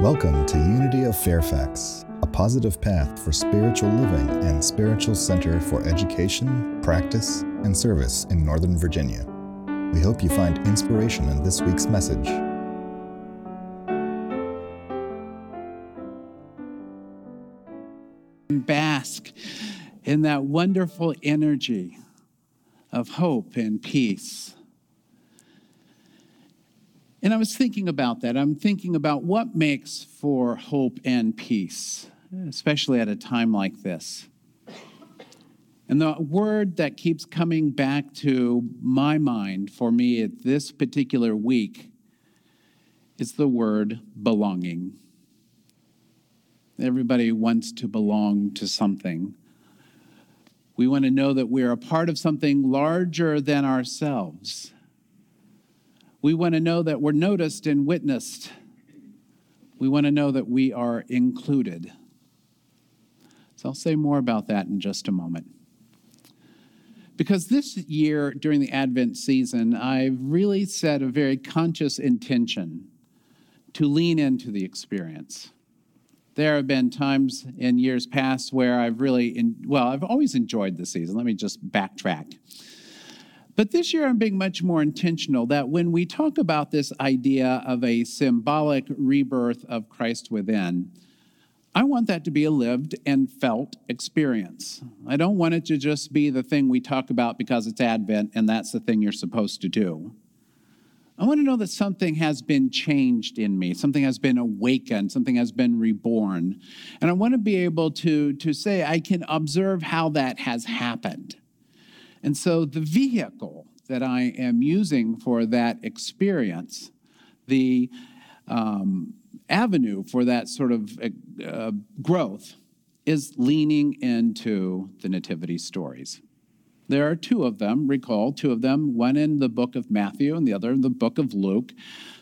Welcome to Unity of Fairfax, a positive path for spiritual living and spiritual center for education, practice, and service in Northern Virginia. We hope you find inspiration in this week's message. Bask in that wonderful energy of hope and peace. And I was thinking about that. I'm thinking about what makes for hope and peace, especially at a time like this. And the word that keeps coming back to my mind for me at this particular week is the word belonging. Everybody wants to belong to something. We want to know that we're a part of something larger than ourselves. We want to know that we're noticed and witnessed. We want to know that we are included. So I'll say more about that in just a moment. Because this year, during the Advent season, I've really set a very conscious intention to lean into the experience. There have been times in years past where I've really, in, well, I've always enjoyed the season. Let me just backtrack. But this year, I'm being much more intentional that when we talk about this idea of a symbolic rebirth of Christ within, I want that to be a lived and felt experience. I don't want it to just be the thing we talk about because it's Advent and that's the thing you're supposed to do. I want to know that something has been changed in me, something has been awakened, something has been reborn. And I want to be able to, to say, I can observe how that has happened. And so the vehicle that I am using for that experience, the um, avenue for that sort of uh, growth, is leaning into the nativity stories. There are two of them, recall, two of them, one in the book of Matthew and the other in the book of Luke.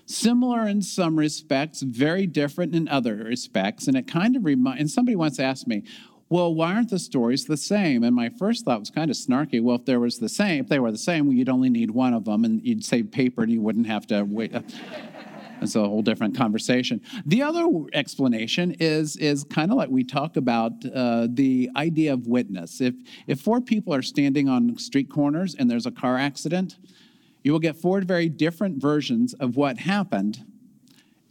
Similar in some respects, very different in other respects. And it kind of reminds, and somebody once asked me, well, why aren't the stories the same? And my first thought was kind of snarky. Well, if there was the same, if they were the same, you'd only need one of them, and you'd save paper, and you wouldn't have to wait. It's a whole different conversation. The other explanation is is kind of like we talk about uh, the idea of witness. If if four people are standing on street corners and there's a car accident, you will get four very different versions of what happened,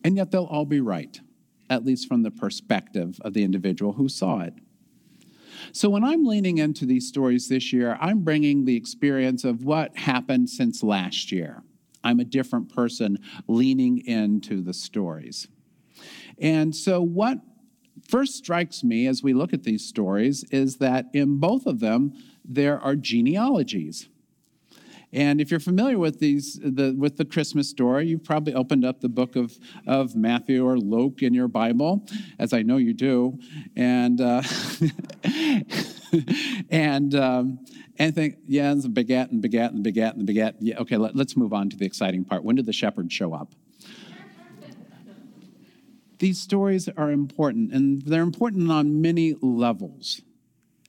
and yet they'll all be right, at least from the perspective of the individual who saw it. So when I'm leaning into these stories this year, I'm bringing the experience of what happened since last year. I'm a different person leaning into the stories. And so, what first strikes me as we look at these stories is that in both of them, there are genealogies. And if you're familiar with these, the, with the Christmas story, you've probably opened up the book of, of Matthew or Luke in your Bible, as I know you do, and uh, and um, and think, yeah, it's begat and begat and begat and begat. Yeah, okay, let, let's move on to the exciting part. When did the shepherd show up? These stories are important, and they're important on many levels.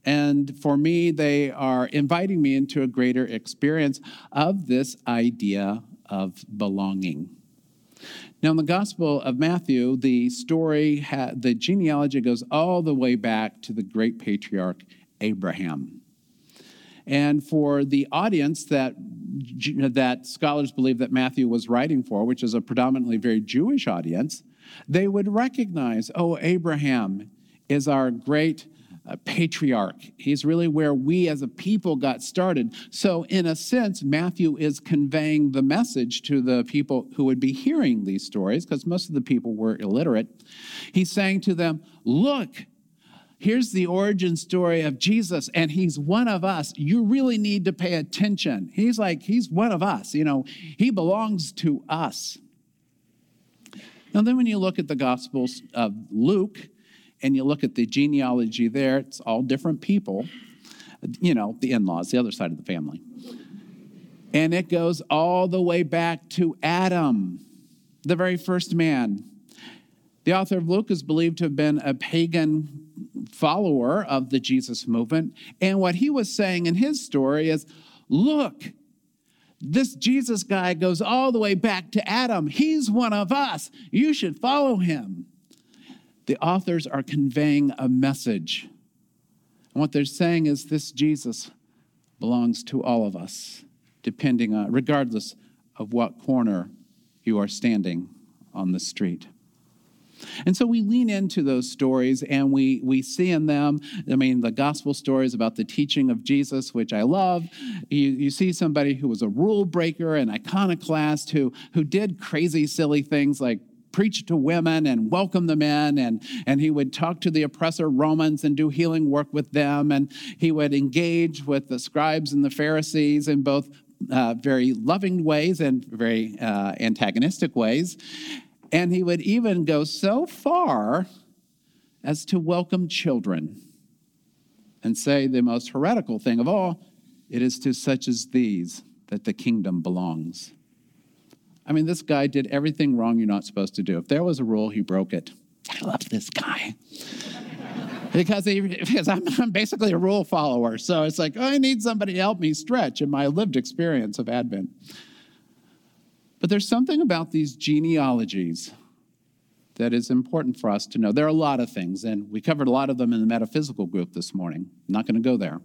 And for me, they are inviting me into a greater experience of this idea of belonging. Now, in the Gospel of Matthew, the story, the genealogy goes all the way back to the great patriarch Abraham. And for the audience that, that scholars believe that Matthew was writing for, which is a predominantly very Jewish audience, they would recognize, oh, Abraham is our great uh, patriarch. He's really where we as a people got started. So, in a sense, Matthew is conveying the message to the people who would be hearing these stories, because most of the people were illiterate. He's saying to them, Look, here's the origin story of Jesus, and he's one of us. You really need to pay attention. He's like, he's one of us. You know, he belongs to us. Now, then, when you look at the Gospels of Luke, and you look at the genealogy there, it's all different people, you know, the in laws, the other side of the family. And it goes all the way back to Adam, the very first man. The author of Luke is believed to have been a pagan follower of the Jesus movement. And what he was saying in his story is look, this Jesus guy goes all the way back to Adam. He's one of us. You should follow him. The authors are conveying a message. And what they're saying is this Jesus belongs to all of us, depending on, regardless of what corner you are standing on the street. And so we lean into those stories and we, we see in them, I mean, the gospel stories about the teaching of Jesus, which I love. You, you see somebody who was a rule breaker, an iconoclast, who, who did crazy, silly things like preach to women and welcome them in. And, and he would talk to the oppressor romans and do healing work with them. And he would engage with the scribes and the pharisees in both uh, very loving ways and very uh, antagonistic ways. And he would even go so far as to welcome children and say the most heretical thing of all it is to such as these that the kingdom belongs. I mean, this guy did everything wrong you're not supposed to do. If there was a rule, he broke it. I love this guy. because, he, because I'm, I'm, basically a rule follower. So it's like, oh, I need somebody to help me stretch in my lived experience of Advent. But there's something about these genealogies that is important for us to know. There are a lot of things, and we covered a lot of them in the metaphysical group this morning. I'm not going to go there, I'm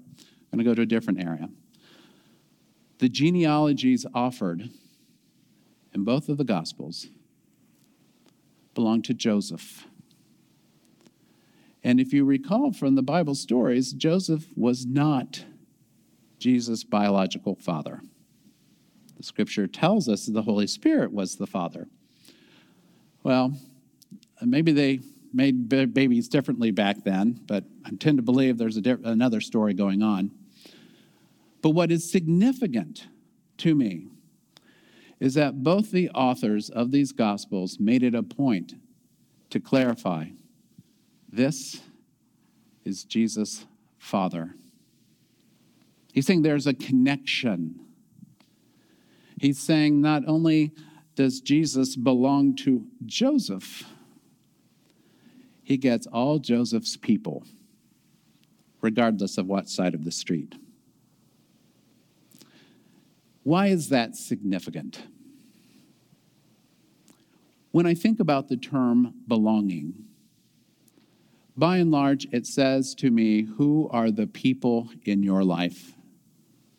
going to go to a different area. The genealogies offered in both of the Gospels belong to Joseph. And if you recall from the Bible stories, Joseph was not Jesus' biological father. The scripture tells us that the Holy Spirit was the Father. Well, maybe they made babies differently back then, but I tend to believe there's di- another story going on. But what is significant to me is that both the authors of these Gospels made it a point to clarify this is Jesus' Father. He's saying there's a connection He's saying not only does Jesus belong to Joseph, he gets all Joseph's people, regardless of what side of the street. Why is that significant? When I think about the term belonging, by and large, it says to me, Who are the people in your life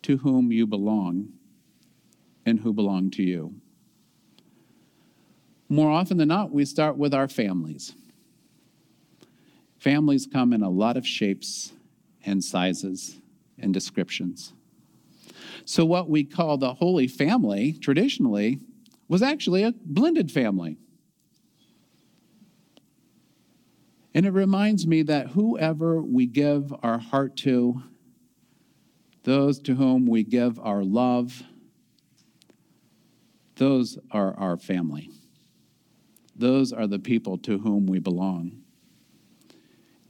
to whom you belong? and who belong to you. More often than not, we start with our families. Families come in a lot of shapes and sizes and descriptions. So, what we call the Holy Family traditionally was actually a blended family. And it reminds me that whoever we give our heart to, those to whom we give our love, those are our family. Those are the people to whom we belong.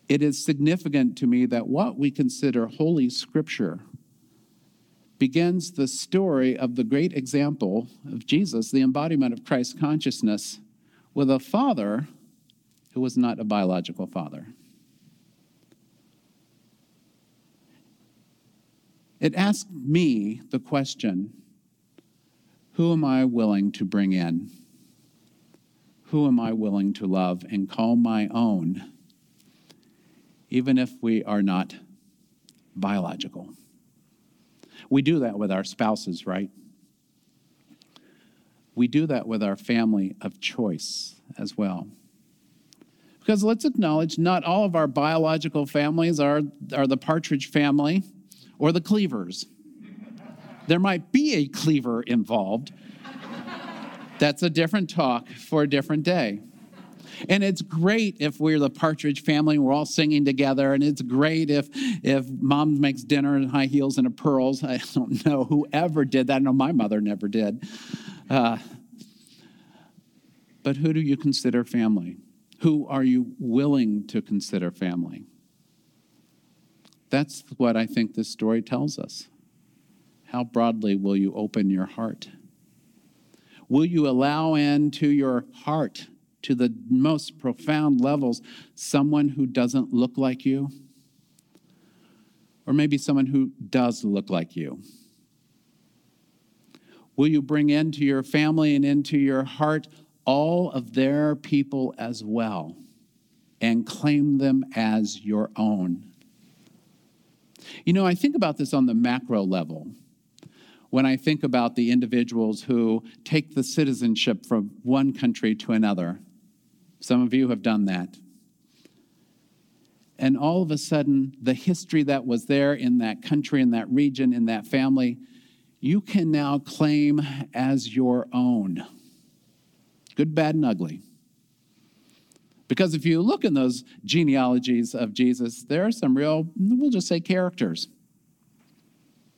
It is significant to me that what we consider Holy Scripture begins the story of the great example of Jesus, the embodiment of Christ's consciousness, with a father who was not a biological father. It asked me the question who am I willing to bring in? Who am I willing to love and call my own, even if we are not biological? We do that with our spouses, right? We do that with our family of choice as well. Because let's acknowledge not all of our biological families are, are the Partridge family or the Cleavers. There might be a cleaver involved. That's a different talk for a different day. And it's great if we're the Partridge family and we're all singing together. And it's great if if mom makes dinner in high heels and a pearls. I don't know whoever did that. I know my mother never did. Uh, but who do you consider family? Who are you willing to consider family? That's what I think this story tells us. How broadly will you open your heart? Will you allow into your heart, to the most profound levels, someone who doesn't look like you? Or maybe someone who does look like you? Will you bring into your family and into your heart all of their people as well? and claim them as your own. You know, I think about this on the macro level when I think about the individuals who take the citizenship from one country to another. Some of you have done that. And all of a sudden, the history that was there in that country, in that region, in that family, you can now claim as your own. Good, bad, and ugly. Because if you look in those genealogies of Jesus, there are some real, we'll just say, characters.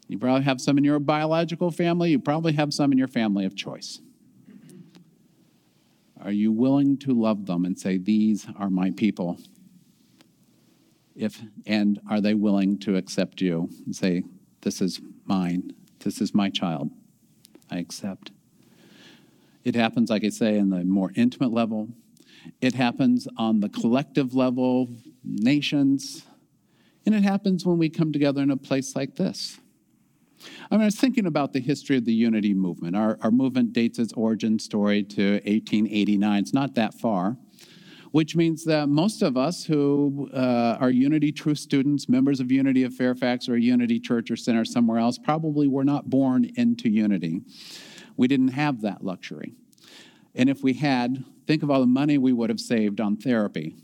You probably have some in your biological family, you probably have some in your family of choice. Are you willing to love them and say, These are my people? If, and are they willing to accept you and say, This is mine, this is my child, I accept? It happens, like I say, in the more intimate level. It happens on the collective level, nations. And it happens when we come together in a place like this. I, mean, I was thinking about the history of the unity movement. Our, our movement dates its origin story to 1889. It's not that far, which means that most of us who uh, are Unity Truth students, members of Unity of Fairfax or Unity Church or Center somewhere else, probably were not born into Unity. We didn't have that luxury. And if we had, think of all the money we would have saved on therapy.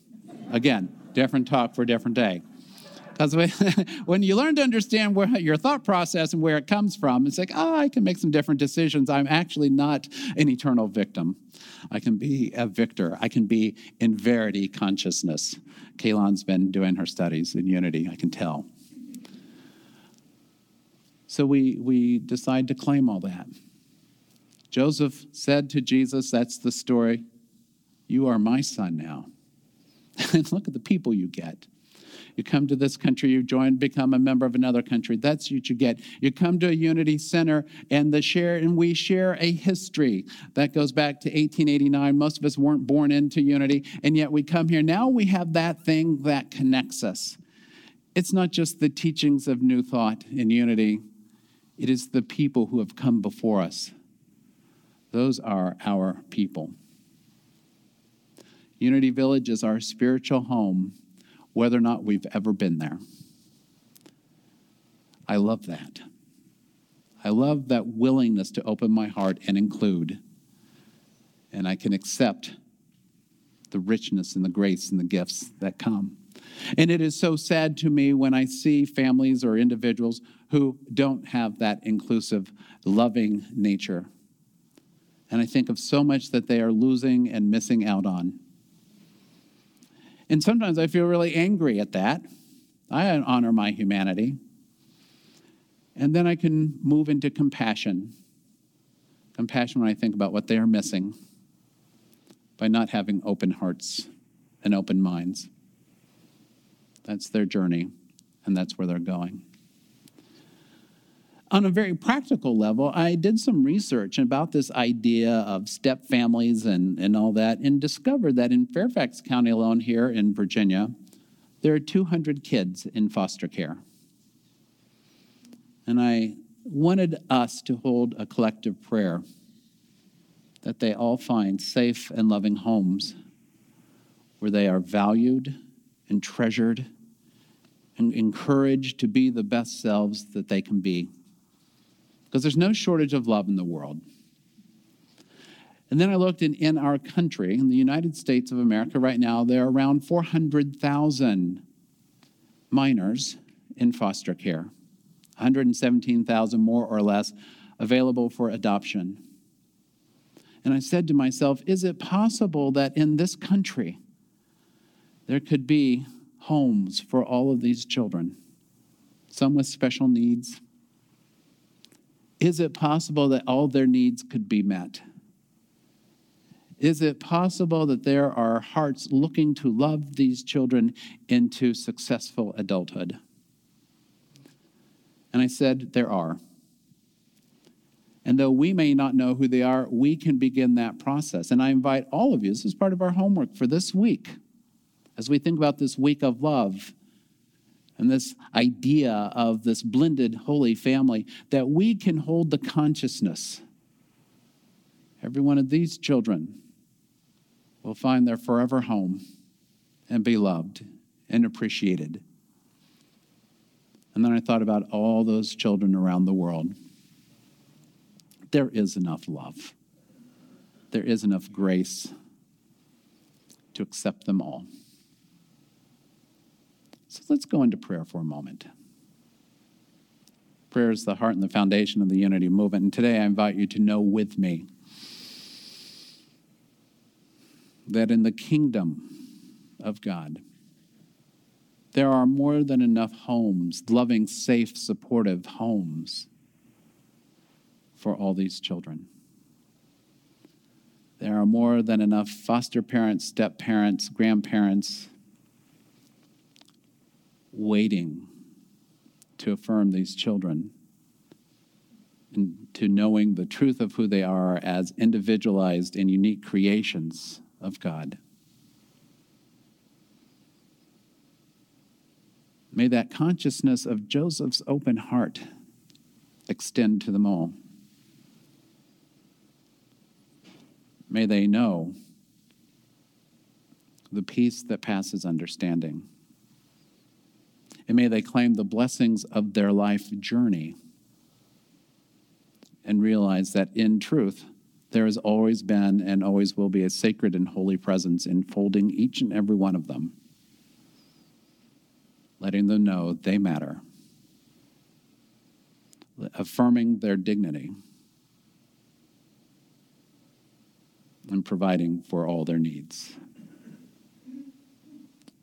Again, different talk for a different day. Because when you learn to understand where your thought process and where it comes from, it's like, oh, I can make some different decisions. I'm actually not an eternal victim. I can be a victor. I can be in verity consciousness. Kaylon's been doing her studies in unity, I can tell. So we, we decide to claim all that. Joseph said to Jesus, That's the story. You are my son now. and look at the people you get. You come to this country, you join, become a member of another country. That's what you get. You come to a unity center and the share and we share a history that goes back to 1889. Most of us weren't born into unity, and yet we come here. Now we have that thing that connects us. It's not just the teachings of new thought in unity, it is the people who have come before us. Those are our people. Unity Village is our spiritual home whether or not we've ever been there. I love that. I love that willingness to open my heart and include. And I can accept the richness and the grace and the gifts that come. And it is so sad to me when I see families or individuals who don't have that inclusive, loving nature. And I think of so much that they are losing and missing out on. And sometimes I feel really angry at that. I honor my humanity. And then I can move into compassion. Compassion when I think about what they are missing by not having open hearts and open minds. That's their journey, and that's where they're going on a very practical level, I did some research about this idea of step families and, and all that, and discovered that in Fairfax County alone, here in Virginia, there are 200 kids in foster care. And I wanted us to hold a collective prayer that they all find safe and loving homes where they are valued and treasured and encouraged to be the best selves that they can be because there's no shortage of love in the world. And then I looked in, in our country, in the United States of America, right now, there are around 400,000 minors in foster care, 117,000 more or less available for adoption. And I said to myself, is it possible that in this country there could be homes for all of these children? Some with special needs, is it possible that all their needs could be met? Is it possible that there are hearts looking to love these children into successful adulthood? And I said, There are. And though we may not know who they are, we can begin that process. And I invite all of you, this is part of our homework for this week, as we think about this week of love and this idea of this blended holy family that we can hold the consciousness. Every one of these children will find their forever home and be loved and appreciated. And then I thought about all those children around the world. There is enough love, there is enough grace to accept them all. So let's go into prayer for a moment. Prayer is the heart and the foundation of the unity movement. And today I invite you to know with me that in the kingdom of God, there are more than enough homes, loving, safe, supportive homes for all these children. There are more than enough foster parents, step parents, grandparents waiting to affirm these children and to knowing the truth of who they are as individualized and unique creations of God. May that consciousness of Joseph's open heart extend to them all. May they know the peace that passes understanding. And may they claim the blessings of their life journey and realize that in truth, there has always been and always will be a sacred and holy presence enfolding each and every one of them letting them know they matter, affirming their dignity, and providing for all their needs.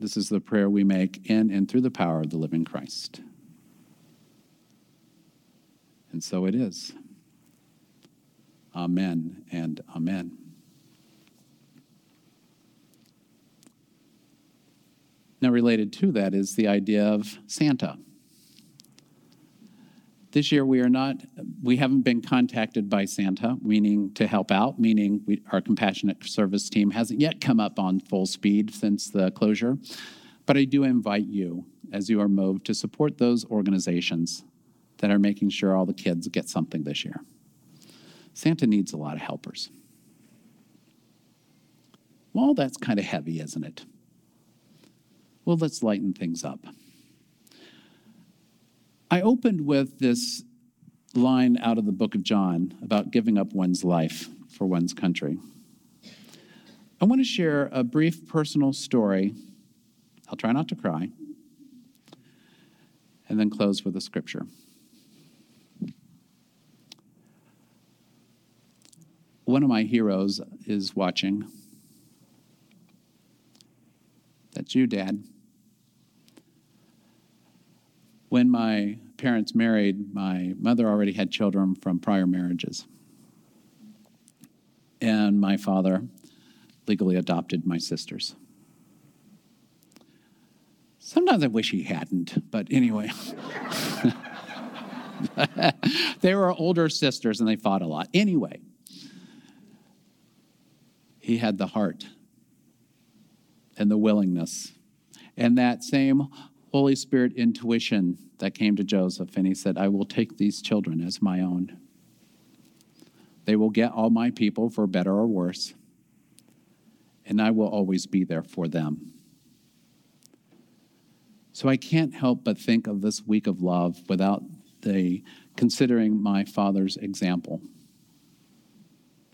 This is the prayer we make in and through the power of the living Christ. And so it is. Amen and amen. Now, related to that is the idea of Santa. This year, we are not, we haven't been contacted by Santa, meaning to help out, meaning we, our compassionate service team hasn't yet come up on full speed since the closure. But I do invite you, as you are moved, to support those organizations that are making sure all the kids get something this year. Santa needs a lot of helpers. Well, that's kind of heavy, isn't it? Well, let's lighten things up. I opened with this line out of the book of John about giving up one's life for one's country. I want to share a brief personal story. I'll try not to cry. And then close with a scripture. One of my heroes is watching. That's you, Dad. When my parents married, my mother already had children from prior marriages. And my father legally adopted my sisters. Sometimes I wish he hadn't, but anyway. they were older sisters and they fought a lot. Anyway, he had the heart and the willingness and that same Holy Spirit intuition that came to Joseph, and he said, I will take these children as my own. They will get all my people for better or worse, and I will always be there for them. So I can't help but think of this week of love without the considering my father's example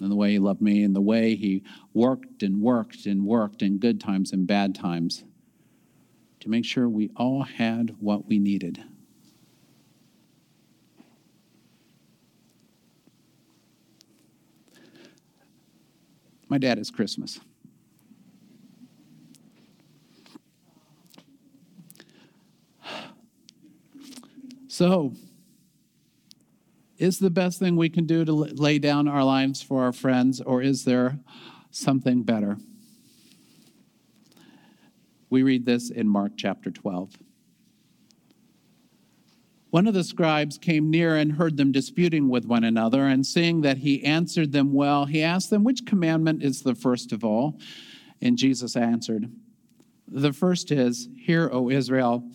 and the way he loved me and the way he worked and worked and worked in good times and bad times to make sure we all had what we needed. My dad is Christmas. So, is the best thing we can do to lay down our lives for our friends, or is there something better? We read this in Mark chapter 12. One of the scribes came near and heard them disputing with one another, and seeing that he answered them well, he asked them, Which commandment is the first of all? And Jesus answered, The first is, Hear, O Israel,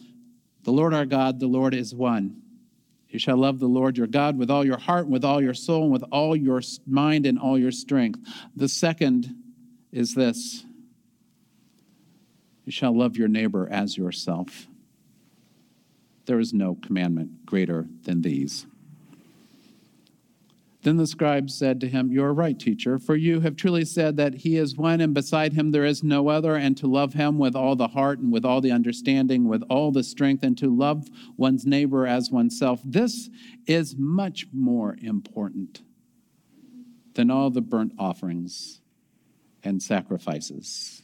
the Lord our God, the Lord is one. You shall love the Lord your God with all your heart, with all your soul, and with all your mind and all your strength. The second is this You shall love your neighbor as yourself. There is no commandment greater than these. Then the scribe said to him, You are right, teacher, for you have truly said that he is one, and beside him there is no other, and to love him with all the heart and with all the understanding, with all the strength, and to love one's neighbor as oneself. This is much more important than all the burnt offerings and sacrifices.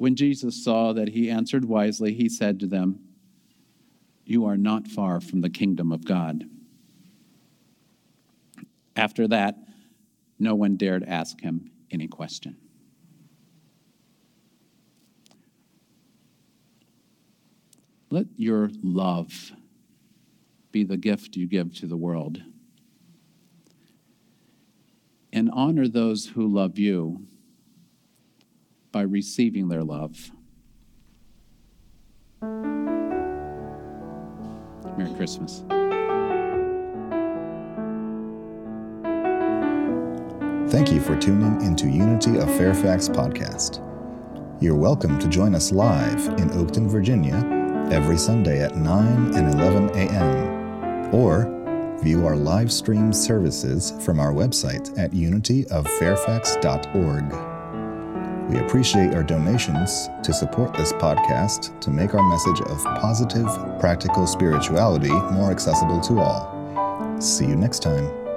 When Jesus saw that he answered wisely, he said to them, You are not far from the kingdom of God. After that, no one dared ask him any question. Let your love be the gift you give to the world. And honor those who love you by receiving their love. Merry Christmas. Thank you for tuning into Unity of Fairfax podcast. You're welcome to join us live in Oakton, Virginia, every Sunday at 9 and 11 a.m. Or view our live stream services from our website at unityoffairfax.org. We appreciate your donations to support this podcast to make our message of positive, practical spirituality more accessible to all. See you next time.